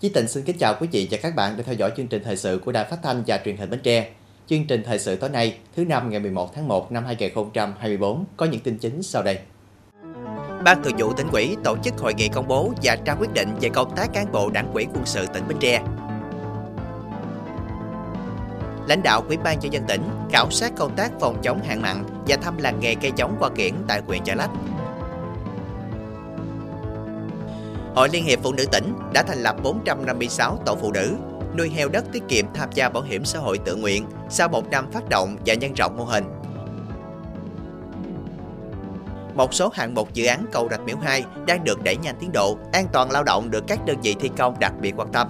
Chí Tịnh xin kính chào quý vị và các bạn đang theo dõi chương trình thời sự của Đài Phát thanh và Truyền hình Bến Tre. Chương trình thời sự tối nay, thứ năm ngày 11 tháng 1 năm 2024 có những tin chính sau đây. Ban Thường vụ tỉnh ủy tổ chức hội nghị công bố và trao quyết định về công tác cán bộ đảng ủy quân sự tỉnh Bến Tre. Lãnh đạo Ủy ban nhân dân tỉnh khảo sát công tác phòng chống hạn mặn và thăm làng nghề cây giống qua kiển tại huyện Chợ Lách. Hội Liên hiệp Phụ nữ tỉnh đã thành lập 456 tổ phụ nữ nuôi heo đất tiết kiệm tham gia bảo hiểm xã hội tự nguyện sau một năm phát động và nhân rộng mô hình. Một số hạng mục dự án cầu Rạch Miễu 2 đang được đẩy nhanh tiến độ, an toàn lao động được các đơn vị thi công đặc biệt quan tâm.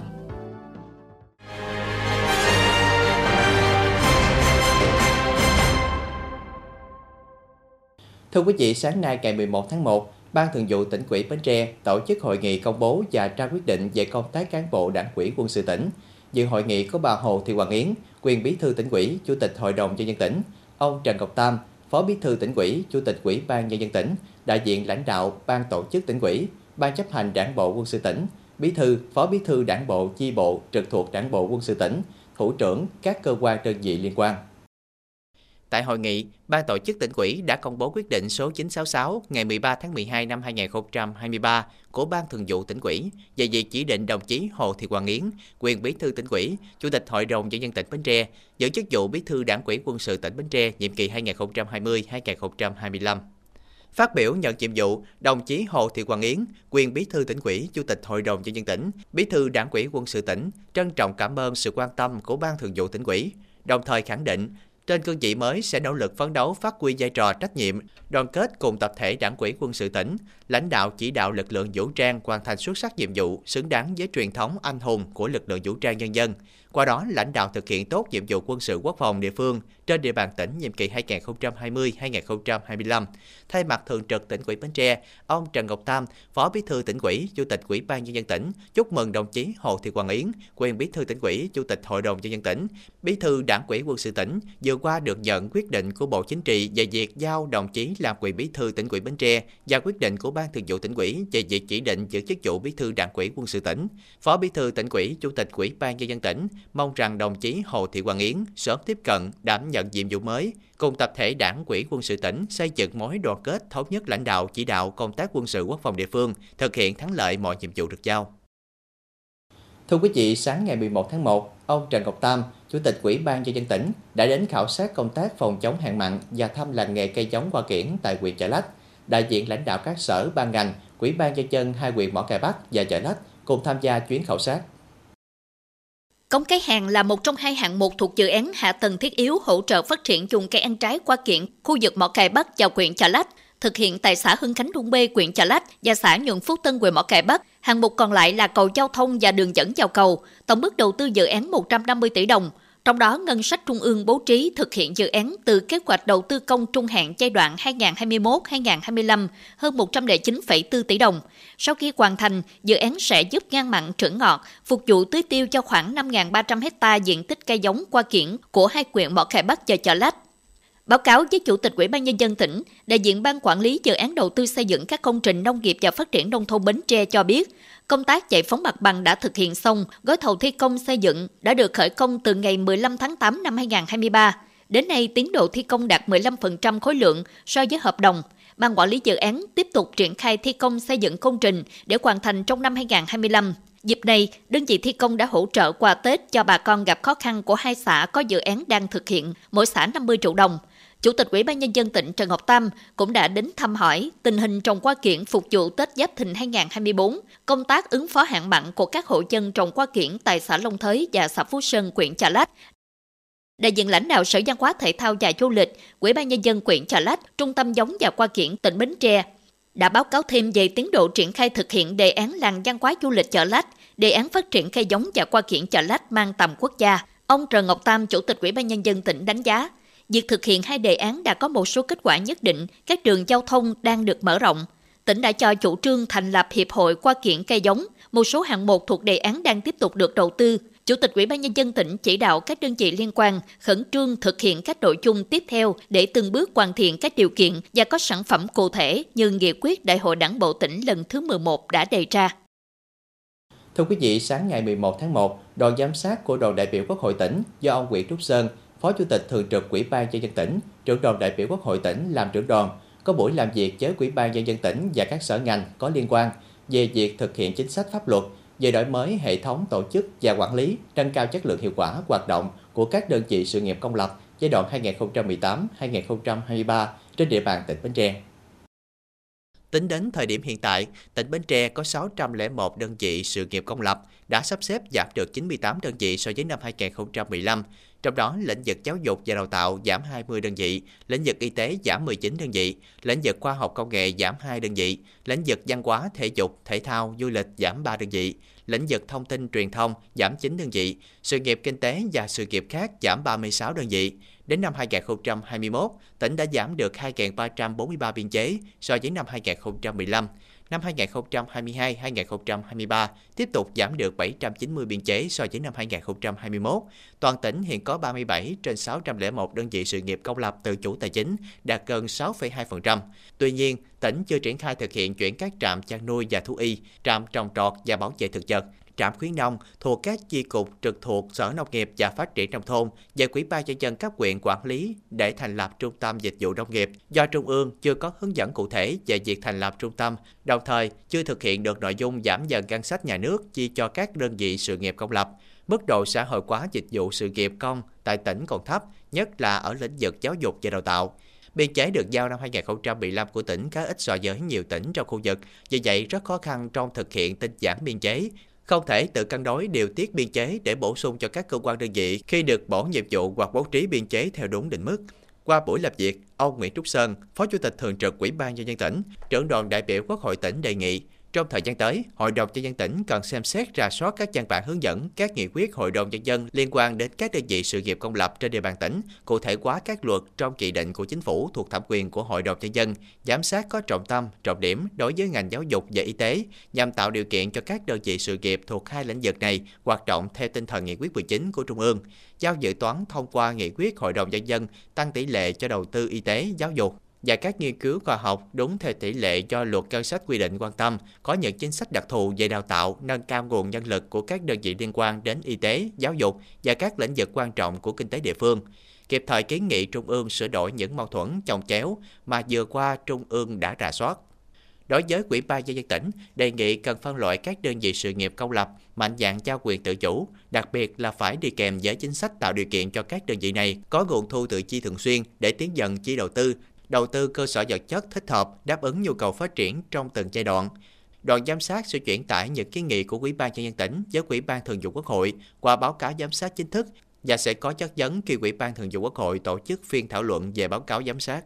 Thưa quý vị, sáng nay ngày 11 tháng 1, Ban Thường vụ tỉnh ủy Bến Tre tổ chức hội nghị công bố và trao quyết định về công tác cán bộ đảng ủy quân sự tỉnh. Dự hội nghị có bà Hồ Thị Hoàng Yến, quyền bí thư tỉnh ủy, chủ tịch hội đồng nhân dân tỉnh, ông Trần Ngọc Tam, phó bí thư tỉnh ủy, chủ tịch ủy ban nhân dân tỉnh, đại diện lãnh đạo ban tổ chức tỉnh ủy, ban chấp hành đảng bộ quân sự tỉnh, bí thư, phó bí thư đảng bộ chi bộ trực thuộc đảng bộ quân sự tỉnh, thủ trưởng các cơ quan đơn vị liên quan. Tại hội nghị, Ban tổ chức tỉnh ủy đã công bố quyết định số 966 ngày 13 tháng 12 năm 2023 của Ban Thường vụ tỉnh ủy về việc chỉ định đồng chí Hồ Thị Hoàng Yến, quyền bí thư tỉnh ủy, chủ tịch Hội đồng nhân dân tỉnh Bến Tre, giữ chức vụ bí thư đảng ủy quân sự tỉnh Bến Tre nhiệm kỳ 2020-2025. Phát biểu nhận nhiệm vụ, đồng chí Hồ Thị Hoàng Yến, quyền bí thư tỉnh ủy, chủ tịch Hội đồng nhân dân tỉnh, bí thư đảng ủy quân sự tỉnh, trân trọng cảm ơn sự quan tâm của Ban Thường vụ tỉnh ủy, đồng thời khẳng định trên cương vị mới sẽ nỗ lực phấn đấu phát huy vai trò trách nhiệm, đoàn kết cùng tập thể đảng quỹ quân sự tỉnh, lãnh đạo chỉ đạo lực lượng vũ trang hoàn thành xuất sắc nhiệm vụ xứng đáng với truyền thống anh hùng của lực lượng vũ trang nhân dân, qua đó lãnh đạo thực hiện tốt nhiệm vụ quân sự quốc phòng địa phương trên địa bàn tỉnh nhiệm kỳ 2020-2025. Thay mặt thường trực tỉnh ủy Bến Tre, ông Trần Ngọc Tam, Phó Bí thư tỉnh ủy, Chủ tịch Ủy ban nhân dân tỉnh chúc mừng đồng chí Hồ Thị Hoàng Yến, quyền Bí thư tỉnh ủy, Chủ tịch Hội đồng nhân dân tỉnh, Bí thư Đảng ủy quân sự tỉnh vừa qua được nhận quyết định của Bộ Chính trị về việc giao đồng chí làm quyền Bí thư tỉnh ủy Bến Tre và quyết định của Ban Thường vụ tỉnh ủy về việc chỉ định giữ chức vụ Bí thư Đảng ủy quân sự tỉnh. Phó Bí thư tỉnh ủy, Chủ tịch Ủy ban nhân dân tỉnh mong rằng đồng chí Hồ Thị Hoàng Yến sớm tiếp cận đảm nhận nhiệm vụ mới, cùng tập thể đảng quỹ quân sự tỉnh xây dựng mối đoàn kết thống nhất lãnh đạo chỉ đạo công tác quân sự quốc phòng địa phương, thực hiện thắng lợi mọi nhiệm vụ được giao. Thưa quý vị, sáng ngày 11 tháng 1, ông Trần Ngọc Tam, Chủ tịch Ủy ban nhân dân tỉnh đã đến khảo sát công tác phòng chống hạn mặn và thăm làng nghề cây giống hoa kiển tại huyện Chợ Lách. Đại diện lãnh đạo các sở ban ngành, Ủy ban nhân dân hai huyện Mỏ Cày Bắc và Chợ Lách cùng tham gia chuyến khảo sát. Cống Cái Hàng là một trong hai hạng mục thuộc dự án hạ tầng thiết yếu hỗ trợ phát triển dùng cây ăn trái qua kiện khu vực Mỏ Cày Bắc và huyện Chợ Lách, thực hiện tại xã Hưng Khánh Đông Bê, huyện Chợ Lách và xã Nhuận Phú Tân, huyện Mỏ Cày Bắc. Hạng mục còn lại là cầu giao thông và đường dẫn vào cầu, tổng mức đầu tư dự án 150 tỷ đồng. Trong đó, ngân sách trung ương bố trí thực hiện dự án từ kế hoạch đầu tư công trung hạn giai đoạn 2021-2025 hơn 109,4 tỷ đồng. Sau khi hoàn thành, dự án sẽ giúp ngăn mặn trữ ngọt, phục vụ tưới tiêu cho khoảng 5.300 hecta diện tích cây giống qua kiển của hai quyện Mỏ Cày Bắc và Chợ Lách. Báo cáo với Chủ tịch Ủy ban Nhân dân tỉnh, đại diện Ban Quản lý Dự án Đầu tư xây dựng các công trình nông nghiệp và phát triển nông thôn Bến Tre cho biết, công tác giải phóng mặt bằng đã thực hiện xong, gói thầu thi công xây dựng đã được khởi công từ ngày 15 tháng 8 năm 2023. Đến nay, tiến độ thi công đạt 15% khối lượng so với hợp đồng. Ban quản lý dự án tiếp tục triển khai thi công xây dựng công trình để hoàn thành trong năm 2025. Dịp này, đơn vị thi công đã hỗ trợ quà Tết cho bà con gặp khó khăn của hai xã có dự án đang thực hiện, mỗi xã 50 triệu đồng. Chủ tịch Ủy ban Nhân dân tỉnh Trần Ngọc Tam cũng đã đến thăm hỏi tình hình trồng qua kiển phục vụ Tết Giáp Thìn 2024, công tác ứng phó hạn mặn của các hộ dân trồng qua kiển tại xã Long Thới và xã Phú Sơn, huyện Chà Lách. Đại diện lãnh đạo Sở Văn hóa Thể thao và Du lịch, Ủy ban Nhân dân huyện Chà Lách, Trung tâm giống và qua kiển tỉnh Bến Tre đã báo cáo thêm về tiến độ triển khai thực hiện đề án làng văn hóa du lịch chợ lách, đề án phát triển cây giống và qua kiển chợ lách mang tầm quốc gia. Ông Trần Ngọc Tam, Chủ tịch Ủy ban Nhân dân tỉnh đánh giá, Việc thực hiện hai đề án đã có một số kết quả nhất định, các đường giao thông đang được mở rộng. Tỉnh đã cho chủ trương thành lập Hiệp hội qua kiện cây giống, một số hạng mục thuộc đề án đang tiếp tục được đầu tư. Chủ tịch Ủy ban Nhân dân tỉnh chỉ đạo các đơn vị liên quan khẩn trương thực hiện các nội dung tiếp theo để từng bước hoàn thiện các điều kiện và có sản phẩm cụ thể như nghị quyết Đại hội Đảng bộ tỉnh lần thứ 11 đã đề ra. Thưa quý vị, sáng ngày 11 tháng 1, đoàn giám sát của đoàn đại biểu Quốc hội tỉnh do ông Nguyễn Trúc Sơn, Phó Chủ tịch Thường trực Ủy ban nhân dân tỉnh, trưởng đoàn đại biểu Quốc hội tỉnh làm trưởng đoàn, có buổi làm việc với Ủy ban nhân dân tỉnh và các sở ngành có liên quan về việc thực hiện chính sách pháp luật về đổi mới hệ thống tổ chức và quản lý, nâng cao chất lượng hiệu quả hoạt động của các đơn vị sự nghiệp công lập giai đoạn 2018-2023 trên địa bàn tỉnh Bến Tre. Tính đến thời điểm hiện tại, tỉnh Bến Tre có 601 đơn vị sự nghiệp công lập, đã sắp xếp giảm được 98 đơn vị so với năm 2015. Trong đó, lĩnh vực giáo dục và đào tạo giảm 20 đơn vị, lĩnh vực y tế giảm 19 đơn vị, lĩnh vực khoa học công nghệ giảm 2 đơn vị, lĩnh vực văn hóa, thể dục, thể thao, du lịch giảm 3 đơn vị, lĩnh vực thông tin truyền thông giảm 9 đơn vị, sự nghiệp kinh tế và sự nghiệp khác giảm 36 đơn vị. Đến năm 2021, tỉnh đã giảm được 2.343 biên chế so với năm 2015. Năm 2022-2023 tiếp tục giảm được 790 biên chế so với năm 2021. Toàn tỉnh hiện có 37 trên 601 đơn vị sự nghiệp công lập tự chủ tài chính, đạt gần 6,2%. Tuy nhiên, tỉnh chưa triển khai thực hiện chuyển các trạm chăn nuôi và thú y, trạm trồng trọt và bảo vệ thực vật trạm khuyến nông thuộc các chi cục trực thuộc Sở Nông nghiệp và Phát triển nông thôn và Quỹ ban nhân dân các quyện quản lý để thành lập trung tâm dịch vụ nông nghiệp do Trung ương chưa có hướng dẫn cụ thể về việc thành lập trung tâm, đồng thời chưa thực hiện được nội dung giảm dần ngân sách nhà nước chi cho các đơn vị sự nghiệp công lập. Mức độ xã hội hóa dịch vụ sự nghiệp công tại tỉnh còn thấp, nhất là ở lĩnh vực giáo dục và đào tạo. Biên chế được giao năm 2015 của tỉnh khá ít so với nhiều tỉnh trong khu vực, vì vậy rất khó khăn trong thực hiện tinh giản biên chế, không thể tự cân đối điều tiết biên chế để bổ sung cho các cơ quan đơn vị khi được bổ nhiệm vụ hoặc bố trí biên chế theo đúng định mức. Qua buổi làm việc, ông Nguyễn Trúc Sơn, Phó Chủ tịch Thường trực Ủy ban nhân dân tỉnh, trưởng đoàn đại biểu Quốc hội tỉnh đề nghị trong thời gian tới, Hội đồng nhân dân tỉnh cần xem xét rà soát các văn bản hướng dẫn, các nghị quyết Hội đồng nhân dân liên quan đến các đơn vị sự nghiệp công lập trên địa bàn tỉnh, cụ thể hóa các luật trong chỉ định của chính phủ thuộc thẩm quyền của Hội đồng nhân dân, giám sát có trọng tâm, trọng điểm đối với ngành giáo dục và y tế nhằm tạo điều kiện cho các đơn vị sự nghiệp thuộc hai lĩnh vực này hoạt động theo tinh thần nghị quyết 19 của Trung ương, giao dự toán thông qua nghị quyết Hội đồng nhân dân tăng tỷ lệ cho đầu tư y tế, giáo dục và các nghiên cứu khoa học đúng theo tỷ lệ do luật ngân sách quy định quan tâm, có những chính sách đặc thù về đào tạo, nâng cao nguồn nhân lực của các đơn vị liên quan đến y tế, giáo dục và các lĩnh vực quan trọng của kinh tế địa phương kịp thời kiến nghị Trung ương sửa đổi những mâu thuẫn chồng chéo mà vừa qua Trung ương đã rà soát. Đối với Quỹ ban nhân dân tỉnh, đề nghị cần phân loại các đơn vị sự nghiệp công lập, mạnh dạng trao quyền tự chủ, đặc biệt là phải đi kèm với chính sách tạo điều kiện cho các đơn vị này có nguồn thu tự chi thường xuyên để tiến dần chi đầu tư, đầu tư cơ sở vật chất thích hợp đáp ứng nhu cầu phát triển trong từng giai đoạn. Đoàn giám sát sẽ chuyển tải những kiến nghị của Ủy ban nhân dân tỉnh với Ủy ban Thường vụ Quốc hội qua báo cáo giám sát chính thức và sẽ có chất vấn khi Ủy ban Thường vụ Quốc hội tổ chức phiên thảo luận về báo cáo giám sát.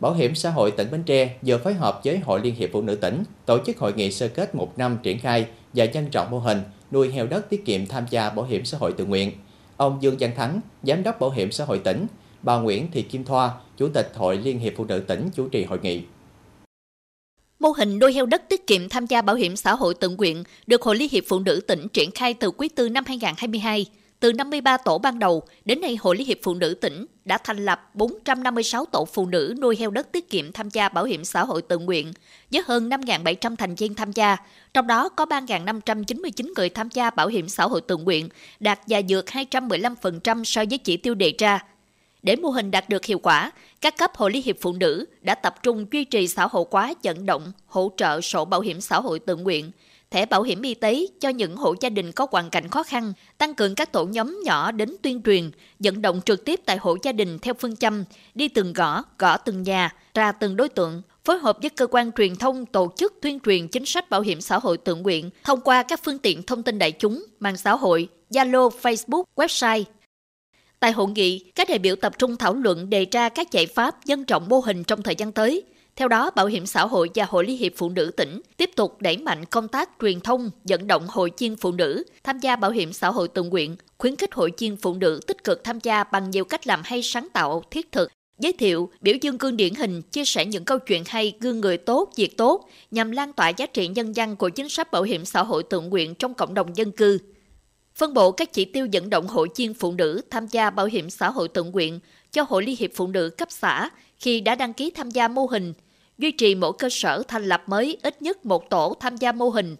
Bảo hiểm xã hội tỉnh Bến Tre vừa phối hợp với Hội Liên hiệp Phụ nữ tỉnh tổ chức hội nghị sơ kết một năm triển khai và nhân rộng mô hình nuôi heo đất tiết kiệm tham gia bảo hiểm xã hội tự nguyện. Ông Dương Văn Thắng, Giám đốc Bảo hiểm xã hội tỉnh, bà Nguyễn Thị Kim Thoa, Chủ tịch Hội Liên hiệp Phụ nữ tỉnh chủ trì hội nghị. Mô hình nuôi heo đất tiết kiệm tham gia bảo hiểm xã hội tự nguyện được Hội Liên hiệp Phụ nữ tỉnh triển khai từ quý tư năm 2022. Từ 53 tổ ban đầu, đến nay Hội Liên hiệp Phụ nữ tỉnh đã thành lập 456 tổ phụ nữ nuôi heo đất tiết kiệm tham gia bảo hiểm xã hội tự nguyện, với hơn 5.700 thành viên tham gia, trong đó có 3.599 người tham gia bảo hiểm xã hội tự nguyện, đạt và vượt 215% so với chỉ tiêu đề ra. Để mô hình đạt được hiệu quả, các cấp Hội Liên hiệp Phụ nữ đã tập trung duy trì xã hội hóa vận động, hỗ trợ sổ bảo hiểm xã hội tự nguyện, thẻ bảo hiểm y tế cho những hộ gia đình có hoàn cảnh khó khăn, tăng cường các tổ nhóm nhỏ đến tuyên truyền, vận động trực tiếp tại hộ gia đình theo phương châm, đi từng gõ, gõ từng nhà, ra từng đối tượng, phối hợp với cơ quan truyền thông tổ chức tuyên truyền chính sách bảo hiểm xã hội tự nguyện thông qua các phương tiện thông tin đại chúng, mạng xã hội, Zalo, Facebook, website, Tại hội nghị, các đại biểu tập trung thảo luận đề ra các giải pháp nhân trọng mô hình trong thời gian tới. Theo đó, Bảo hiểm xã hội và Hội Liên hiệp Phụ nữ tỉnh tiếp tục đẩy mạnh công tác truyền thông, vận động hội viên phụ nữ tham gia bảo hiểm xã hội tự nguyện, khuyến khích hội viên phụ nữ tích cực tham gia bằng nhiều cách làm hay sáng tạo, thiết thực, giới thiệu, biểu dương gương điển hình, chia sẻ những câu chuyện hay, gương người tốt, việc tốt, nhằm lan tỏa giá trị nhân văn của chính sách bảo hiểm xã hội tự nguyện trong cộng đồng dân cư phân bổ các chỉ tiêu dẫn động hội viên phụ nữ tham gia bảo hiểm xã hội tự nguyện cho Hội Liên hiệp Phụ nữ cấp xã khi đã đăng ký tham gia mô hình, duy trì mỗi cơ sở thành lập mới ít nhất một tổ tham gia mô hình,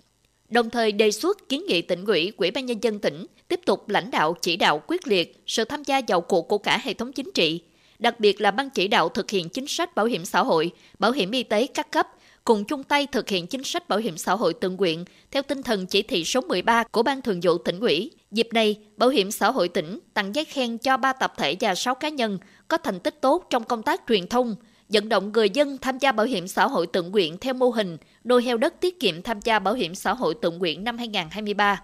đồng thời đề xuất kiến nghị tỉnh ủy, Ủy ban nhân dân tỉnh tiếp tục lãnh đạo chỉ đạo quyết liệt sự tham gia vào cuộc của cả hệ thống chính trị, đặc biệt là ban chỉ đạo thực hiện chính sách bảo hiểm xã hội, bảo hiểm y tế các cấp, cùng chung tay thực hiện chính sách bảo hiểm xã hội tự nguyện theo tinh thần chỉ thị số 13 của Ban Thường vụ tỉnh ủy. Dịp này, Bảo hiểm xã hội tỉnh tặng giấy khen cho 3 tập thể và 6 cá nhân có thành tích tốt trong công tác truyền thông, vận động người dân tham gia bảo hiểm xã hội tự nguyện theo mô hình nuôi heo đất tiết kiệm tham gia bảo hiểm xã hội tự nguyện năm 2023.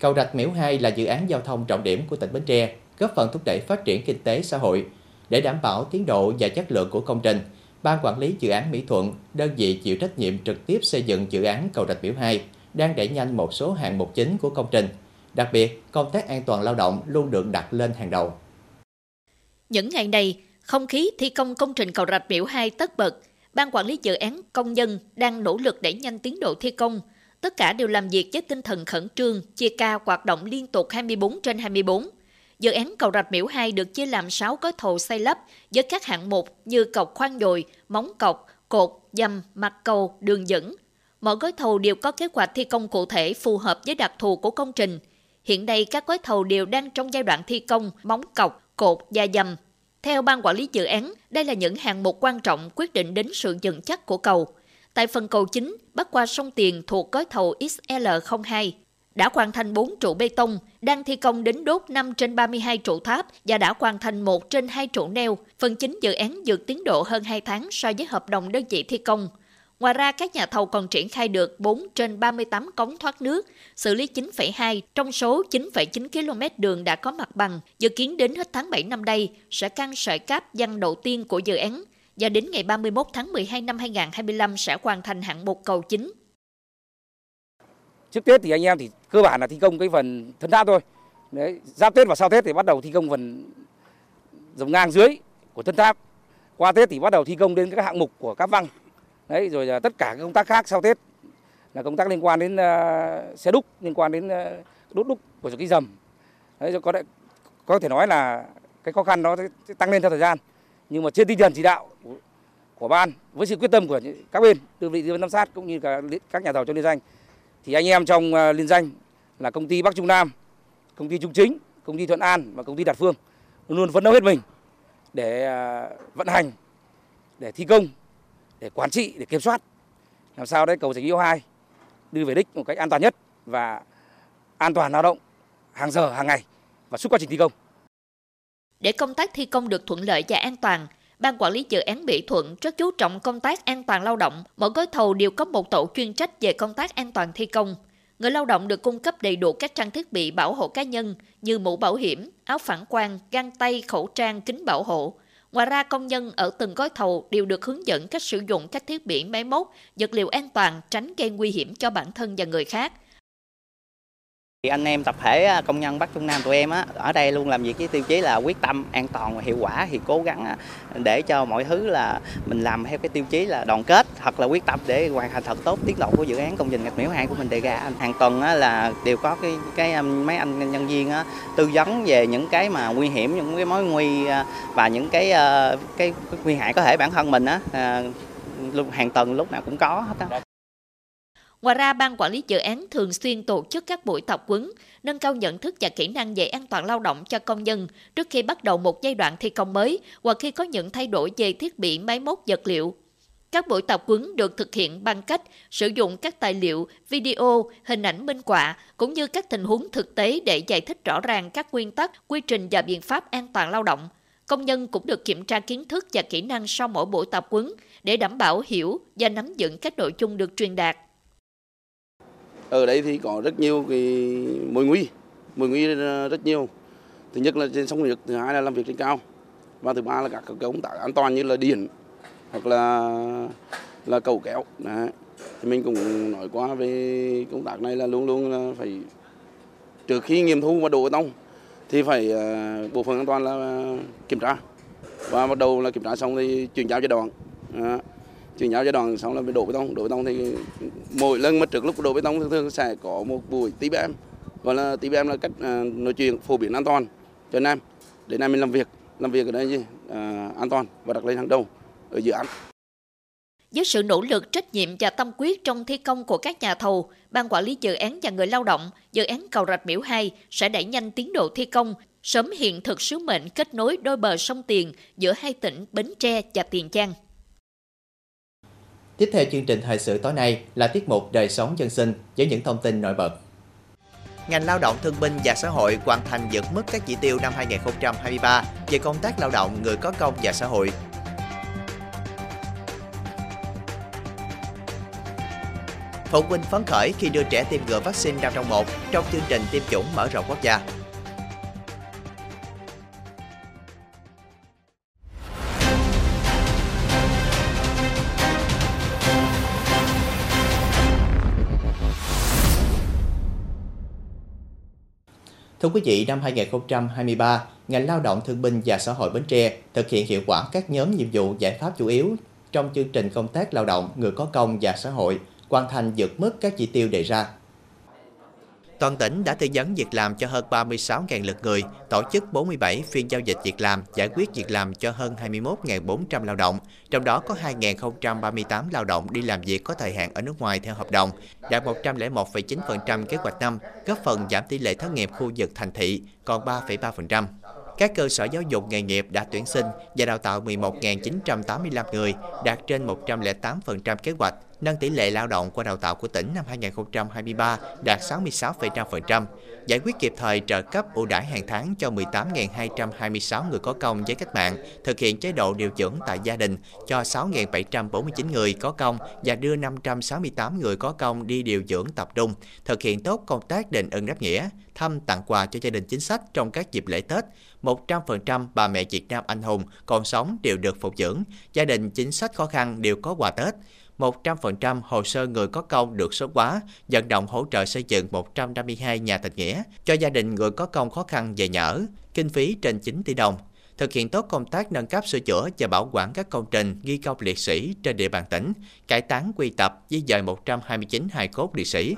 Cầu Rạch Miễu 2 là dự án giao thông trọng điểm của tỉnh Bến Tre, góp phần thúc đẩy phát triển kinh tế xã hội. Để đảm bảo tiến độ và chất lượng của công trình, Ban quản lý dự án Mỹ Thuận, đơn vị chịu trách nhiệm trực tiếp xây dựng dự án cầu Rạch Biểu 2, đang đẩy nhanh một số hạng mục chính của công trình. Đặc biệt, công tác an toàn lao động luôn được đặt lên hàng đầu. Những ngày này, không khí thi công công trình cầu Rạch Biểu 2 tất bật, Ban quản lý dự án công nhân đang nỗ lực đẩy nhanh tiến độ thi công. Tất cả đều làm việc với tinh thần khẩn trương, chia ca hoạt động liên tục 24 trên 24. Dự án cầu Rạch Miễu 2 được chia làm 6 gói thầu xây lắp với các hạng mục như cọc khoan dồi, móng cọc, cột, dầm, mặt cầu, đường dẫn. Mỗi gói thầu đều có kế hoạch thi công cụ thể phù hợp với đặc thù của công trình. Hiện nay các gói thầu đều đang trong giai đoạn thi công, móng cọc, cột và dầm. Theo ban quản lý dự án, đây là những hạng mục quan trọng quyết định đến sự vững chắc của cầu. Tại phần cầu chính, bắc qua sông Tiền thuộc gói thầu XL02, đã hoàn thành 4 trụ bê tông, đang thi công đến đốt 5 trên 32 trụ tháp và đã hoàn thành 1 trên 2 trụ neo. Phần chính dự án vượt tiến độ hơn 2 tháng so với hợp đồng đơn vị thi công. Ngoài ra, các nhà thầu còn triển khai được 4 trên 38 cống thoát nước, xử lý 9,2 trong số 9,9 km đường đã có mặt bằng. Dự kiến đến hết tháng 7 năm nay sẽ căng sợi cáp văn đầu tiên của dự án và đến ngày 31 tháng 12 năm 2025 sẽ hoàn thành hạng mục cầu chính. Trước Tết thì anh em thì cơ bản là thi công cái phần thân tháp thôi. Đấy, giáp Tết và sau Tết thì bắt đầu thi công phần dòng ngang dưới của thân tháp. Qua Tết thì bắt đầu thi công đến các hạng mục của các văng. Đấy, rồi là tất cả các công tác khác sau Tết là công tác liên quan đến uh, xe đúc, liên quan đến uh, đốt đúc của cái dầm. Đấy, có, có thể nói là cái khó khăn nó sẽ tăng lên theo thời gian. Nhưng mà trên tinh thần chỉ đạo của, của ban với sự quyết tâm của các bên, đơn vị tư vấn giám sát cũng như cả các nhà thầu trong liên danh thì anh em trong ờ, liên danh là công ty Bắc Trung Nam, công ty Trung Chính, công ty Thuận An và công ty Đạt Phương luôn phấn đấu hết mình để ờ, vận hành, để thi công, để quản trị, để kiểm soát làm sao đấy cầu Rạch Yêu 2 đưa về đích một cách an toàn nhất và an toàn lao động hàng giờ hàng ngày và suốt quá trình thi công. Để công tác thi công được thuận lợi và an toàn, Ban quản lý dự án Mỹ Thuận rất chú trọng công tác an toàn lao động. Mỗi gói thầu đều có một tổ chuyên trách về công tác an toàn thi công. Người lao động được cung cấp đầy đủ các trang thiết bị bảo hộ cá nhân như mũ bảo hiểm, áo phản quang, găng tay, khẩu trang, kính bảo hộ. Ngoài ra, công nhân ở từng gói thầu đều được hướng dẫn cách sử dụng các thiết bị máy móc, vật liệu an toàn, tránh gây nguy hiểm cho bản thân và người khác. Anh em tập thể công nhân Bắc Trung Nam tụi em á, ở đây luôn làm việc với tiêu chí là quyết tâm, an toàn và hiệu quả thì cố gắng để cho mọi thứ là mình làm theo cái tiêu chí là đoàn kết thật là quyết tâm để hoàn thành thật tốt tiến độ của dự án công trình ngạch miễu hạn của mình đề ra. Hàng tuần á, là đều có cái cái mấy anh nhân viên á, tư vấn về những cái mà nguy hiểm, những cái mối nguy à, và những cái ờ, cái, cái nguy hại có thể bản thân mình á à, hàng tuần lúc nào cũng có hết á. Ngoài ra, Ban Quản lý Dự án thường xuyên tổ chức các buổi tập huấn, nâng cao nhận thức và kỹ năng về an toàn lao động cho công nhân trước khi bắt đầu một giai đoạn thi công mới hoặc khi có những thay đổi về thiết bị máy móc vật liệu. Các buổi tập huấn được thực hiện bằng cách sử dụng các tài liệu, video, hình ảnh minh họa cũng như các tình huống thực tế để giải thích rõ ràng các nguyên tắc, quy trình và biện pháp an toàn lao động. Công nhân cũng được kiểm tra kiến thức và kỹ năng sau mỗi buổi tập huấn để đảm bảo hiểu và nắm vững các nội dung được truyền đạt ở đây thì có rất nhiều cái mối nguy mối nguy rất nhiều. Thứ nhất là trên sông nước, thứ hai là làm việc trên cao, và thứ ba là các công tác an toàn như là điện hoặc là là cầu kéo. Đấy. thì mình cũng nói qua về công tác này là luôn luôn là phải, trước khi nghiệm thu và đổ bê tông thì phải à, bộ phận an toàn là kiểm tra. Và bắt đầu là kiểm tra xong thì chuyển giao cho đoàn chuyển giao giai đoạn xong là mới đổ bê tông. Đổ bê tông thì mỗi lần mà trước lúc đổ bê tông thường thường sẽ có một buổi TBM gọi là TBM là cách à, nói chuyện phổ biến an toàn cho anh em. Để anh em mình làm việc. Làm việc ở đây gì? À, an toàn và đặt lên hàng đầu ở dự án. Với sự nỗ lực, trách nhiệm và tâm quyết trong thi công của các nhà thầu, Ban Quản lý Dự án và người lao động, dự án cầu Rạch Miễu 2 sẽ đẩy nhanh tiến độ thi công, sớm hiện thực sứ mệnh kết nối đôi bờ sông Tiền giữa hai tỉnh Bến Tre và Tiền Giang. Tiếp theo chương trình thời sự tối nay là tiết mục đời sống dân sinh với những thông tin nổi bật. Ngành lao động thương binh và xã hội hoàn thành vượt mức các chỉ tiêu năm 2023 về công tác lao động, người có công và xã hội. Phụ huynh phấn khởi khi đưa trẻ tiêm ngừa vaccine năm trong một trong chương trình tiêm chủng mở rộng quốc gia. Thưa quý vị, năm 2023, ngành lao động thương binh và xã hội Bến Tre thực hiện hiệu quả các nhóm nhiệm vụ giải pháp chủ yếu trong chương trình công tác lao động người có công và xã hội, hoàn thành vượt mức các chỉ tiêu đề ra. Toàn tỉnh đã tư vấn việc làm cho hơn 36.000 lượt người, tổ chức 47 phiên giao dịch việc làm, giải quyết việc làm cho hơn 21.400 lao động, trong đó có 2.038 lao động đi làm việc có thời hạn ở nước ngoài theo hợp đồng, đạt 101,9% kế hoạch năm, góp phần giảm tỷ lệ thất nghiệp khu vực thành thị còn 3,3%. Các cơ sở giáo dục nghề nghiệp đã tuyển sinh và đào tạo 11.985 người, đạt trên 108% kế hoạch, nâng tỷ lệ lao động qua đào tạo của tỉnh năm 2023 đạt 66,5%, giải quyết kịp thời trợ cấp ưu đãi hàng tháng cho 18.226 người có công với cách mạng, thực hiện chế độ điều dưỡng tại gia đình cho 6.749 người có công và đưa 568 người có công đi điều dưỡng tập trung, thực hiện tốt công tác đền ơn đáp nghĩa, thăm tặng quà cho gia đình chính sách trong các dịp lễ Tết. 100% bà mẹ Việt Nam anh hùng còn sống đều được phục dưỡng, gia đình chính sách khó khăn đều có quà Tết. 100% hồ sơ người có công được số hóa, vận động hỗ trợ xây dựng 152 nhà tình nghĩa cho gia đình người có công khó khăn về nhà ở, kinh phí trên 9 tỷ đồng. Thực hiện tốt công tác nâng cấp sửa chữa và bảo quản các công trình ghi công liệt sĩ trên địa bàn tỉnh, cải táng quy tập di dời 129 hài cốt liệt sĩ.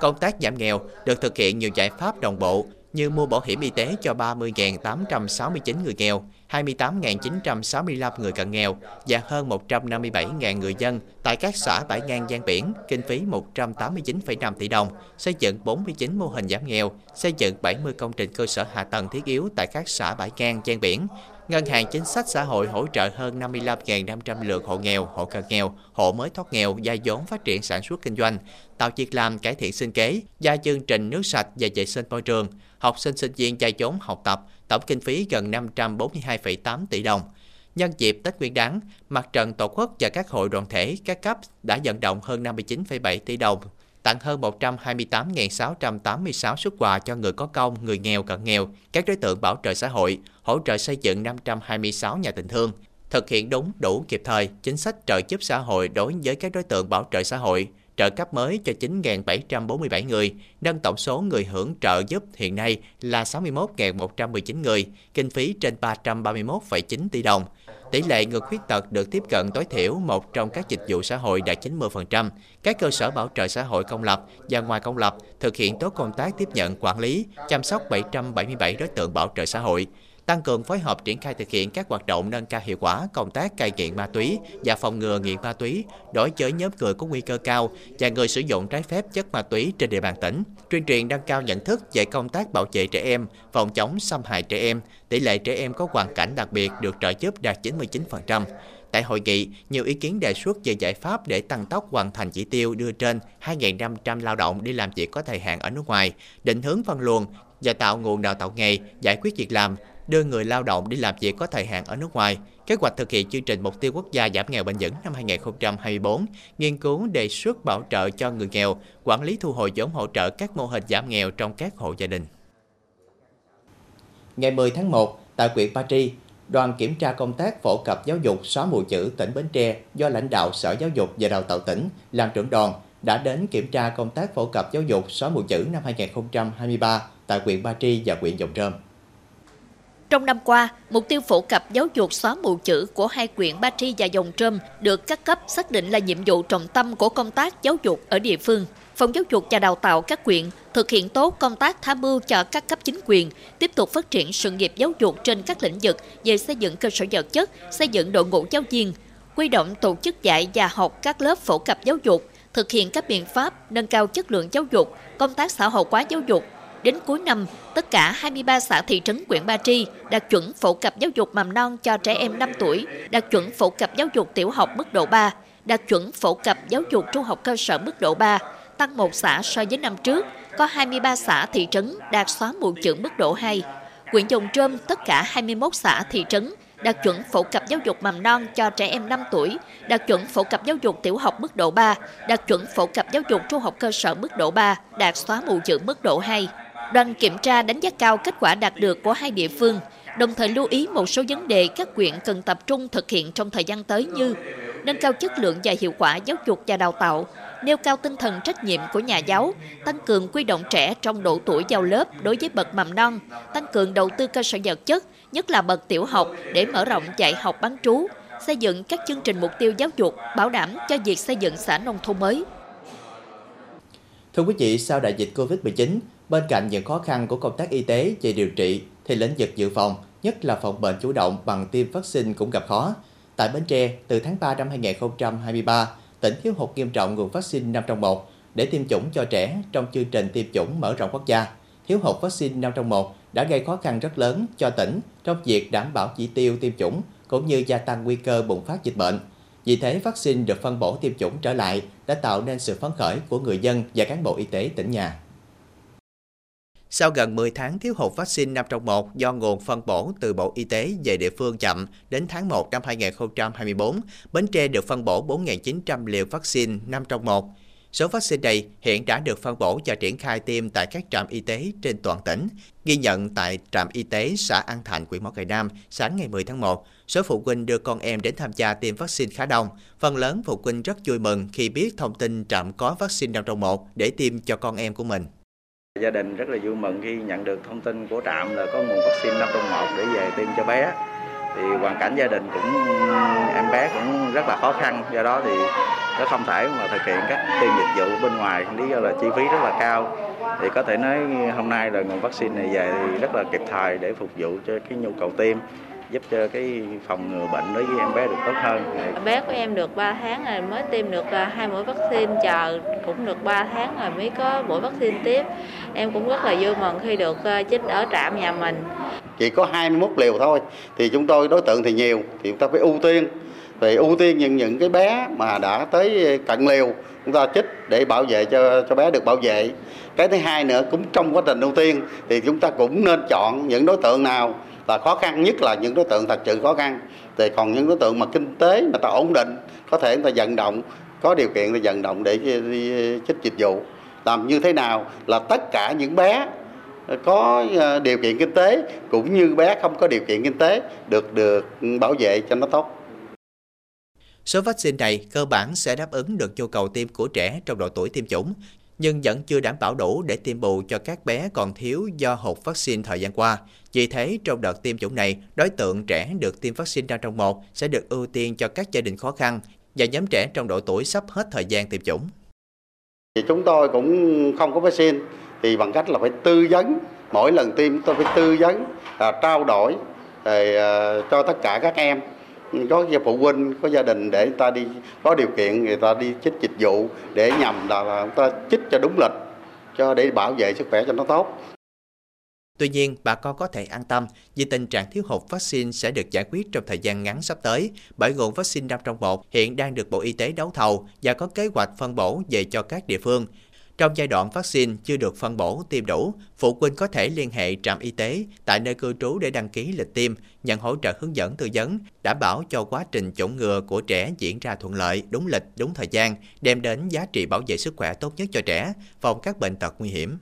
Công tác giảm nghèo được thực hiện nhiều giải pháp đồng bộ như mua bảo hiểm y tế cho 30.869 người nghèo, 28.965 người cận nghèo và hơn 157.000 người dân tại các xã bãi ngang gian biển, kinh phí 189,5 tỷ đồng, xây dựng 49 mô hình giảm nghèo, xây dựng 70 công trình cơ sở hạ tầng thiết yếu tại các xã bãi ngang gian biển, Ngân hàng Chính sách Xã hội hỗ trợ hơn 55.500 lượt hộ nghèo, hộ cận nghèo, hộ mới thoát nghèo, gia vốn phát triển sản xuất kinh doanh, tạo việc làm cải thiện sinh kế, gia chương trình nước sạch và vệ sinh môi trường, học sinh sinh viên gia vốn học tập, tổng kinh phí gần 542,8 tỷ đồng. Nhân dịp Tết Nguyên đán, Mặt trận Tổ quốc và các hội đoàn thể các cấp đã vận động hơn 59,7 tỷ đồng tặng hơn 128.686 xuất quà cho người có công, người nghèo, cận nghèo, các đối tượng bảo trợ xã hội, hỗ trợ xây dựng 526 nhà tình thương, thực hiện đúng, đủ, kịp thời chính sách trợ giúp xã hội đối với các đối tượng bảo trợ xã hội, trợ cấp mới cho 9.747 người, nâng tổng số người hưởng trợ giúp hiện nay là 61.119 người, kinh phí trên 331,9 tỷ đồng. Tỷ lệ người khuyết tật được tiếp cận tối thiểu một trong các dịch vụ xã hội đạt 90%. Các cơ sở bảo trợ xã hội công lập và ngoài công lập thực hiện tốt công tác tiếp nhận, quản lý, chăm sóc 777 đối tượng bảo trợ xã hội tăng cường phối hợp triển khai thực hiện các hoạt động nâng cao hiệu quả công tác cai nghiện ma túy và phòng ngừa nghiện ma túy đối với nhóm người có nguy cơ cao và người sử dụng trái phép chất ma túy trên địa bàn tỉnh, tuyên truyền nâng cao nhận thức về công tác bảo vệ trẻ em, phòng chống xâm hại trẻ em, tỷ lệ trẻ em có hoàn cảnh đặc biệt được trợ giúp đạt 99%. Tại hội nghị, nhiều ý kiến đề xuất về giải pháp để tăng tốc hoàn thành chỉ tiêu đưa trên 2.500 lao động đi làm việc có thời hạn ở nước ngoài, định hướng phân luồng và tạo nguồn đào tạo nghề, giải quyết việc làm, đưa người lao động đi làm việc có thời hạn ở nước ngoài, kế hoạch thực hiện chương trình mục tiêu quốc gia giảm nghèo bền vững năm 2024, nghiên cứu đề xuất bảo trợ cho người nghèo, quản lý thu hồi vốn hỗ trợ các mô hình giảm nghèo trong các hộ gia đình. Ngày 10 tháng 1, tại huyện Ba Tri, đoàn kiểm tra công tác phổ cập giáo dục xóa mù chữ tỉnh Bến Tre do lãnh đạo Sở Giáo dục và Đào tạo tỉnh làm trưởng đoàn đã đến kiểm tra công tác phổ cập giáo dục xóa mù chữ năm 2023 tại huyện Ba Tri và huyện Dòng Trơm. Trong năm qua, mục tiêu phổ cập giáo dục xóa mù chữ của hai quyện Ba Tri và Dòng Trơm được các cấp xác định là nhiệm vụ trọng tâm của công tác giáo dục ở địa phương. Phòng giáo dục và đào tạo các quyện thực hiện tốt công tác tham mưu cho các cấp chính quyền, tiếp tục phát triển sự nghiệp giáo dục trên các lĩnh vực về xây dựng cơ sở vật chất, xây dựng đội ngũ giáo viên, quy động tổ chức dạy và học các lớp phổ cập giáo dục, thực hiện các biện pháp nâng cao chất lượng giáo dục, công tác xã hội hóa giáo dục. Đến cuối năm, tất cả 23 xã thị trấn huyện Ba Tri đạt chuẩn phổ cập giáo dục mầm non cho trẻ em 5 tuổi, đạt chuẩn phổ cập giáo dục tiểu học mức độ 3, đạt chuẩn phổ cập giáo dục trung học cơ sở mức độ 3, tăng một xã so với năm trước, có 23 xã thị trấn đạt xóa mù chữ mức độ 2. Quyện Dòng Trơm tất cả 21 xã thị trấn đạt chuẩn phổ cập giáo dục mầm non cho trẻ em 5 tuổi, đạt chuẩn phổ cập giáo dục tiểu học mức độ 3, đạt chuẩn phổ cập giáo dục trung học cơ sở mức độ 3, đạt xóa mù chữ mức độ 2. Đoàn kiểm tra đánh giá cao kết quả đạt được của hai địa phương, đồng thời lưu ý một số vấn đề các quyện cần tập trung thực hiện trong thời gian tới như nâng cao chất lượng và hiệu quả giáo dục và đào tạo, nêu cao tinh thần trách nhiệm của nhà giáo, tăng cường quy động trẻ trong độ tuổi vào lớp đối với bậc mầm non, tăng cường đầu tư cơ sở vật chất, nhất là bậc tiểu học để mở rộng dạy học bán trú, xây dựng các chương trình mục tiêu giáo dục bảo đảm cho việc xây dựng xã nông thôn mới. Thưa quý vị, sau đại dịch Covid-19, bên cạnh những khó khăn của công tác y tế về điều trị thì lĩnh vực dự phòng, nhất là phòng bệnh chủ động bằng tiêm vaccine cũng gặp khó. Tại Bến Tre, từ tháng 3 năm 2023, tỉnh thiếu hụt nghiêm trọng nguồn vaccine 5 trong 1 để tiêm chủng cho trẻ trong chương trình tiêm chủng mở rộng quốc gia. Thiếu hụt vaccine 5 trong 1 đã gây khó khăn rất lớn cho tỉnh trong việc đảm bảo chỉ tiêu tiêm chủng cũng như gia tăng nguy cơ bùng phát dịch bệnh. Vì thế, vaccine được phân bổ tiêm chủng trở lại đã tạo nên sự phấn khởi của người dân và cán bộ y tế tỉnh nhà. Sau gần 10 tháng thiếu hụt vaccine 5 trong 1 do nguồn phân bổ từ Bộ Y tế về địa phương chậm, đến tháng 1 năm 2024, Bến Tre được phân bổ 4.900 liều vaccine 5 trong 1. Số vaccine này hiện đã được phân bổ và triển khai tiêm tại các trạm y tế trên toàn tỉnh. Ghi nhận tại trạm y tế xã An Thạnh, huyện Mỏ Cày Nam, sáng ngày 10 tháng 1, số phụ huynh đưa con em đến tham gia tiêm vaccine khá đông. Phần lớn phụ huynh rất vui mừng khi biết thông tin trạm có vaccine 5 trong 1 để tiêm cho con em của mình. Gia đình rất là vui mừng khi nhận được thông tin của trạm là có nguồn vaccine 5 trong 1 để về tiêm cho bé. Thì hoàn cảnh gia đình cũng em bé cũng rất là khó khăn, do đó thì nó không thể mà thực hiện các tiêm dịch vụ bên ngoài, lý do là chi phí rất là cao. Thì có thể nói hôm nay là nguồn vaccine này về thì rất là kịp thời để phục vụ cho cái nhu cầu tiêm giúp cho cái phòng ngừa bệnh đối với em bé được tốt hơn. Bé của em được 3 tháng rồi mới tiêm được à, hai mũi vaccine, chờ cũng được 3 tháng rồi mới có mũi vaccine tiếp. Em cũng rất là vui mừng khi được à, chích ở trạm nhà mình. Chỉ có 21 liều thôi thì chúng tôi đối tượng thì nhiều thì chúng ta phải ưu tiên thì ưu tiên những những cái bé mà đã tới cận liều chúng ta chích để bảo vệ cho cho bé được bảo vệ cái thứ hai nữa cũng trong quá trình ưu tiên thì chúng ta cũng nên chọn những đối tượng nào là khó khăn nhất là những đối tượng thật sự khó khăn thì còn những đối tượng mà kinh tế mà ta ổn định có thể người ta vận động có điều kiện thì vận động để đi chích dịch vụ làm như thế nào là tất cả những bé có ờ, điều kiện kinh tế cũng như bé không có điều kiện kinh tế được được bảo vệ cho nó tốt. Số vaccine này cơ bản sẽ đáp ứng được nhu cầu tiêm của trẻ trong độ tuổi tiêm chủng, nhưng vẫn chưa đảm bảo đủ để tiêm bù cho các bé còn thiếu do hụt vaccine thời gian qua. Vì thế, trong đợt tiêm chủng này, đối tượng trẻ được tiêm vaccine đang trong một sẽ được ưu tiên cho các gia đình khó khăn và nhóm trẻ trong độ tuổi sắp hết thời gian tiêm chủng. Thì chúng tôi cũng không có vaccine thì bằng cách là phải tư vấn mỗi lần tiêm tôi phải tư vấn à, trao đổi thì, à, cho tất cả các em có phụ huynh có gia đình để người ta đi có điều kiện người ta đi chích dịch vụ để nhằm là, là người ta chích cho đúng lịch cho để bảo vệ sức khỏe cho nó tốt Tuy nhiên, bà con có thể an tâm vì tình trạng thiếu hụt vaccine sẽ được giải quyết trong thời gian ngắn sắp tới bởi nguồn vaccine 5 trong 1 hiện đang được Bộ Y tế đấu thầu và có kế hoạch phân bổ về cho các địa phương. Trong giai đoạn vaccine chưa được phân bổ tiêm đủ, phụ huynh có thể liên hệ trạm y tế tại nơi cư trú để đăng ký lịch tiêm, nhận hỗ trợ hướng dẫn tư vấn, đảm bảo cho quá trình chủng ngừa của trẻ diễn ra thuận lợi, đúng lịch, đúng thời gian, đem đến giá trị bảo vệ sức khỏe tốt nhất cho trẻ, phòng các bệnh tật nguy hiểm.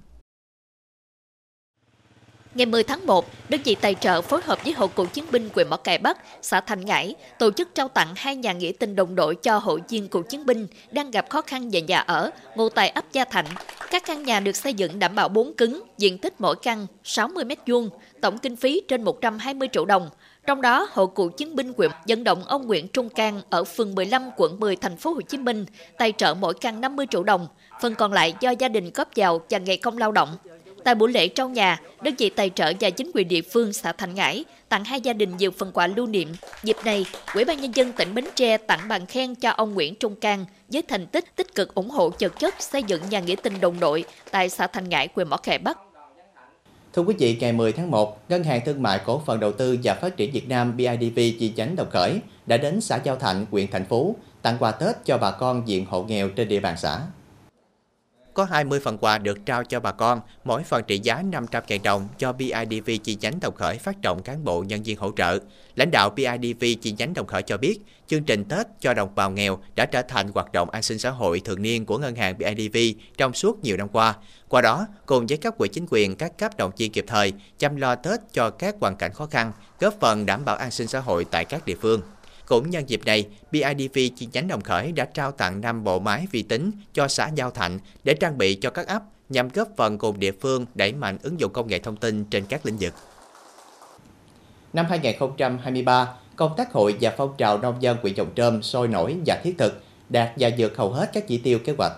Ngày 10 tháng 1, đơn vị tài trợ phối hợp với Hội Cựu Chiến binh quyền Mỏ Cày Bắc, xã Thành Ngãi, tổ chức trao tặng hai nhà nghĩa tình đồng đội cho hội viên cựu chiến binh đang gặp khó khăn về nhà ở, ngụ tại ấp Gia Thạnh. Các căn nhà được xây dựng đảm bảo 4 cứng, diện tích mỗi căn 60 m2, tổng kinh phí trên 120 triệu đồng. Trong đó, Hội Cựu Chiến binh huyện vận động ông Nguyễn Trung Cang ở phường 15, quận 10, thành phố Hồ Chí Minh tài trợ mỗi căn 50 triệu đồng, phần còn lại do gia đình góp vào và ngày công lao động. Tại buổi lễ trao nhà, đơn vị tài trợ và chính quyền địa phương xã Thành Ngãi tặng hai gia đình nhiều phần quà lưu niệm. Dịp này, Ủy ban nhân dân tỉnh Bến Tre tặng bằng khen cho ông Nguyễn Trung Cang với thành tích tích cực ủng hộ chật chất xây dựng nhà nghĩa tình đồng đội tại xã Thành Ngãi, huyện Mỏ Cày Bắc. Thưa quý vị, ngày 10 tháng 1, Ngân hàng Thương mại Cổ phần Đầu tư và Phát triển Việt Nam BIDV chi nhánh Đồng Khởi đã đến xã Giao Thạnh, huyện Thành Phú tặng quà Tết cho bà con diện hộ nghèo trên địa bàn xã. Có 20 phần quà được trao cho bà con, mỗi phần trị giá 500.000 đồng cho BIDV chi nhánh Đồng Khởi phát động cán bộ nhân viên hỗ trợ. Lãnh đạo BIDV chi nhánh Đồng Khởi cho biết, chương trình Tết cho đồng bào nghèo đã trở thành hoạt động an sinh xã hội thường niên của ngân hàng BIDV trong suốt nhiều năm qua. Qua đó, cùng với các quỹ chính quyền, các cấp đồng viên kịp thời chăm lo Tết cho các hoàn cảnh khó khăn, góp phần đảm bảo an sinh xã hội tại các địa phương. Cũng nhân dịp này, BIDV chi nhánh Đồng Khởi đã trao tặng 5 bộ máy vi tính cho xã Giao Thạnh để trang bị cho các ấp nhằm góp phần cùng địa phương đẩy mạnh ứng dụng công nghệ thông tin trên các lĩnh vực. Năm 2023, công tác hội và phong trào nông dân huyện Dòng Trơm sôi nổi và thiết thực, đạt và vượt hầu hết các chỉ tiêu kế hoạch.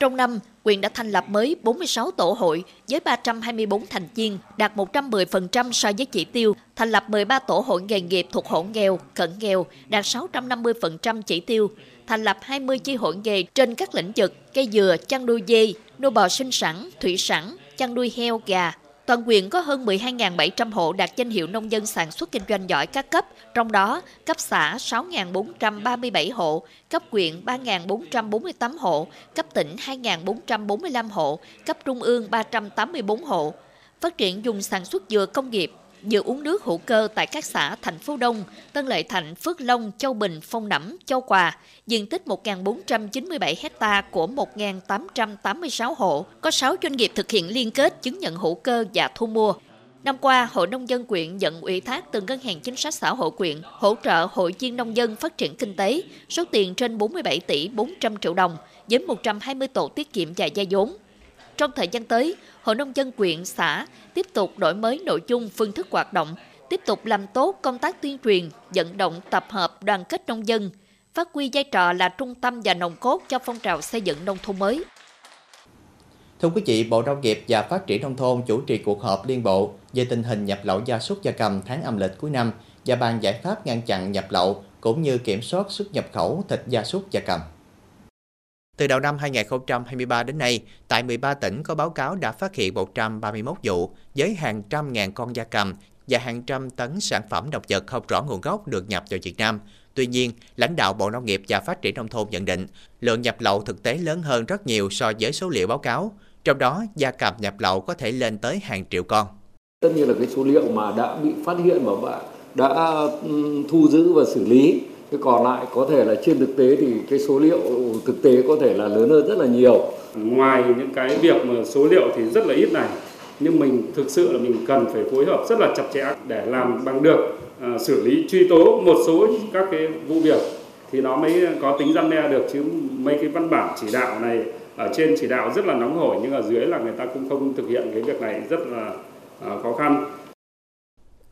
Trong năm, quyền đã thành lập mới 46 tổ hội với 324 thành viên, đạt 110% so với chỉ tiêu, thành lập 13 tổ hội nghề nghiệp thuộc hộ nghèo, cận nghèo, đạt 650% chỉ tiêu, thành lập 20 chi hội nghề trên các lĩnh vực cây dừa, chăn nuôi dê, nuôi bò sinh sản, thủy sản, chăn nuôi heo, gà, Toàn quyền có hơn 12.700 hộ đạt danh hiệu nông dân sản xuất kinh doanh giỏi các cấp, trong đó cấp xã 6.437 hộ, cấp huyện 3.448 hộ, cấp tỉnh 2.445 hộ, cấp trung ương 384 hộ. Phát triển dùng sản xuất dừa công nghiệp, dự uống nước hữu cơ tại các xã Thành Phố Đông, Tân Lợi Thạnh, Phước Long, Châu Bình, Phong Nẫm, Châu Quà, diện tích 1.497 hecta của 1.886 hộ, có 6 doanh nghiệp thực hiện liên kết chứng nhận hữu cơ và thu mua. Năm qua, Hội Nông dân quyện nhận ủy thác từ Ngân hàng Chính sách Xã hội quyện hỗ trợ hội viên nông dân phát triển kinh tế, số tiền trên 47 tỷ 400 triệu đồng, với 120 tổ tiết kiệm và gia vốn. Trong thời gian tới, Hội Nông dân quyện, xã tiếp tục đổi mới nội dung, phương thức hoạt động, tiếp tục làm tốt công tác tuyên truyền, vận động tập hợp đoàn kết nông dân, phát huy vai trò là trung tâm và nòng cốt cho phong trào xây dựng nông thôn mới. Thưa quý vị, Bộ Nông nghiệp và Phát triển Nông thôn chủ trì cuộc họp liên bộ về tình hình nhập lậu gia súc gia cầm tháng âm lịch cuối năm và bàn giải pháp ngăn chặn nhập lậu cũng như kiểm soát xuất nhập khẩu thịt gia súc gia cầm. Từ đầu năm 2023 đến nay, tại 13 tỉnh có báo cáo đã phát hiện 131 vụ với hàng trăm ngàn con gia cầm và hàng trăm tấn sản phẩm động vật không rõ nguồn gốc được nhập vào Việt Nam. Tuy nhiên, lãnh đạo Bộ Nông nghiệp và Phát triển Nông thôn nhận định lượng nhập lậu thực tế lớn hơn rất nhiều so với số liệu báo cáo. Trong đó, gia cầm nhập lậu có thể lên tới hàng triệu con. Tất nhiên là cái số liệu mà đã bị phát hiện và đã thu giữ và xử lý Thế còn lại có thể là trên thực tế thì cái số liệu ừ, thực tế có thể là lớn hơn rất là nhiều. Ngoài những cái việc mà số liệu thì rất là ít này, nhưng mình thực sự là mình cần phải phối hợp rất là chặt chẽ để làm bằng được uh, xử lý truy tố một số các cái vụ việc thì nó mới có tính răn đe được chứ mấy cái văn bản chỉ đạo này ở trên chỉ đạo rất là nóng hổi nhưng ở dưới là người ta cũng không thực hiện cái việc này rất là uh, khó khăn.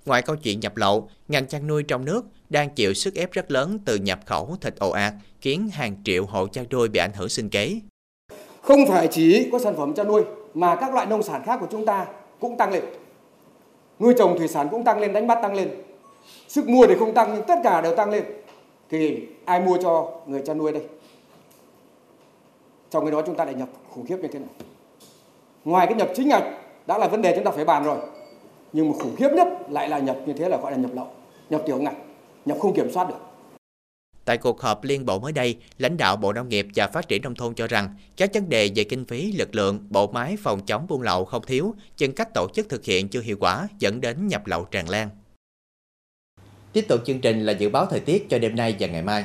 Ngoài câu chuyện nhập lậu, ngành chăn nuôi trong nước đang chịu sức ép rất lớn từ nhập khẩu thịt ồ ạt, khiến hàng triệu hộ chăn nuôi bị ảnh hưởng sinh kế. Không phải chỉ có sản phẩm chăn nuôi mà các loại nông sản khác của chúng ta cũng tăng lên. Nuôi trồng thủy sản cũng tăng lên, đánh bắt tăng lên. Sức mua thì không tăng nhưng tất cả đều tăng lên. Thì ai mua cho người chăn nuôi đây? Trong cái đó chúng ta lại nhập khủng khiếp như thế này. Ngoài cái nhập chính ngạch đã là vấn đề chúng ta phải bàn rồi nhưng mà khủng khiếp nhất lại là nhập như thế là gọi là nhập lậu nhập tiểu ngạch nhập không kiểm soát được Tại cuộc họp liên bộ mới đây, lãnh đạo Bộ Nông nghiệp và Phát triển Nông thôn cho rằng các vấn đề về kinh phí, lực lượng, bộ máy phòng chống buôn lậu không thiếu, nhưng cách tổ chức thực hiện chưa hiệu quả dẫn đến nhập lậu tràn lan. Tiếp tục chương trình là dự báo thời tiết cho đêm nay và ngày mai.